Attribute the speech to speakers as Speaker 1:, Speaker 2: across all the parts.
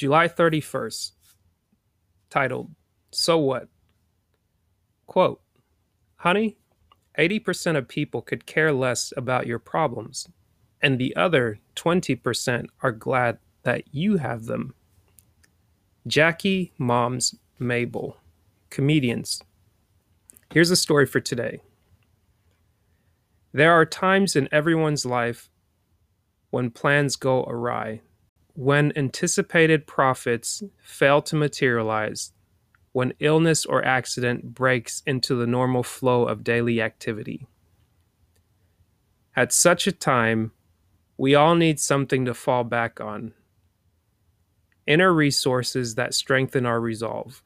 Speaker 1: July 31st, titled, So What? Quote, Honey, 80% of people could care less about your problems, and the other 20% are glad that you have them. Jackie Moms Mabley, comedians. Here's a story for today. There are times in everyone's life when plans go awry, when anticipated profits fail to materialize, when illness or accident breaks into the normal flow of daily activity. At such a time, we all need something to fall back on inner resources that strengthen our resolve.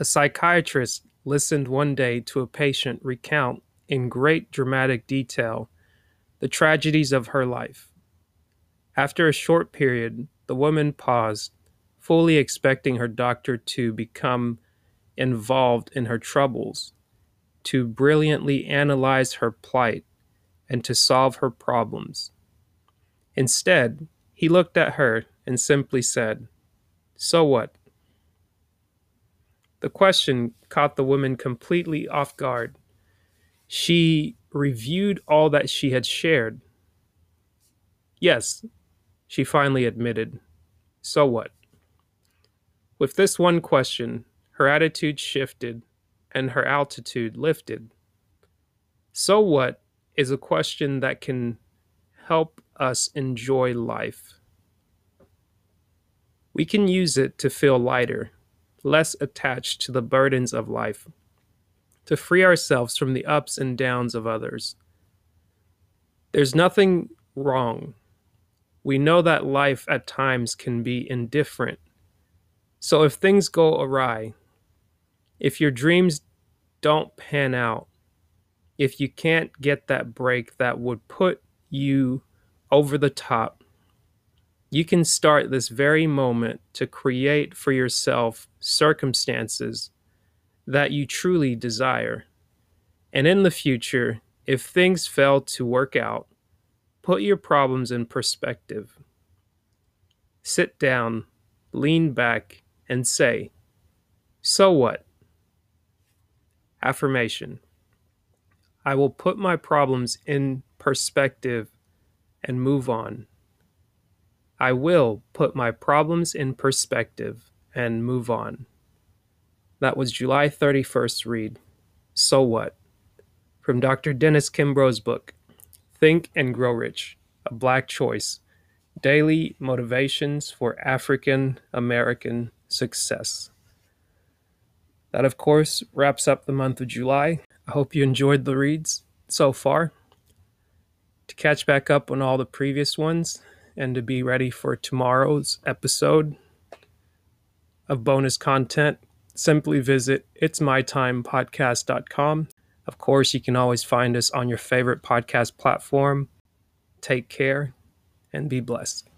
Speaker 1: A psychiatrist listened one day to a patient recount in great dramatic detail the tragedies of her life. After a short period, the woman paused, fully expecting her doctor to become involved in her troubles, to brilliantly analyze her plight, and to solve her problems. Instead, he looked at her and simply said, So what? The question caught the woman completely off guard. She reviewed all that she had shared. Yes, she finally admitted. So what? With this one question, her attitude shifted and her altitude lifted. So what is a question that can help us enjoy life. We can use it to feel lighter, less attached to the burdens of life, to free ourselves from the ups and downs of others. There's nothing wrong. We know that life at times can be indifferent. So if things go awry, if your dreams don't pan out, if you can't get that break that would put you over the top, you can start this very moment to create for yourself circumstances that you truly desire. And in the future, if things fail to work out, put your problems in perspective. Sit down, lean back, and say, So what? Affirmation I will put my problems in perspective and move on. I will put my problems in perspective and move on. That was July 31st read. So What? From Dr. Dennis Kimbro's book, Think and Grow Rich A Black Choice Daily Motivations for African American Success. That, of course, wraps up the month of July. I hope you enjoyed the reads so far to catch back up on all the previous ones and to be ready for tomorrow's episode of bonus content, simply visit itsmytimepodcast.com. Of course, you can always find us on your favorite podcast platform. Take care and be blessed.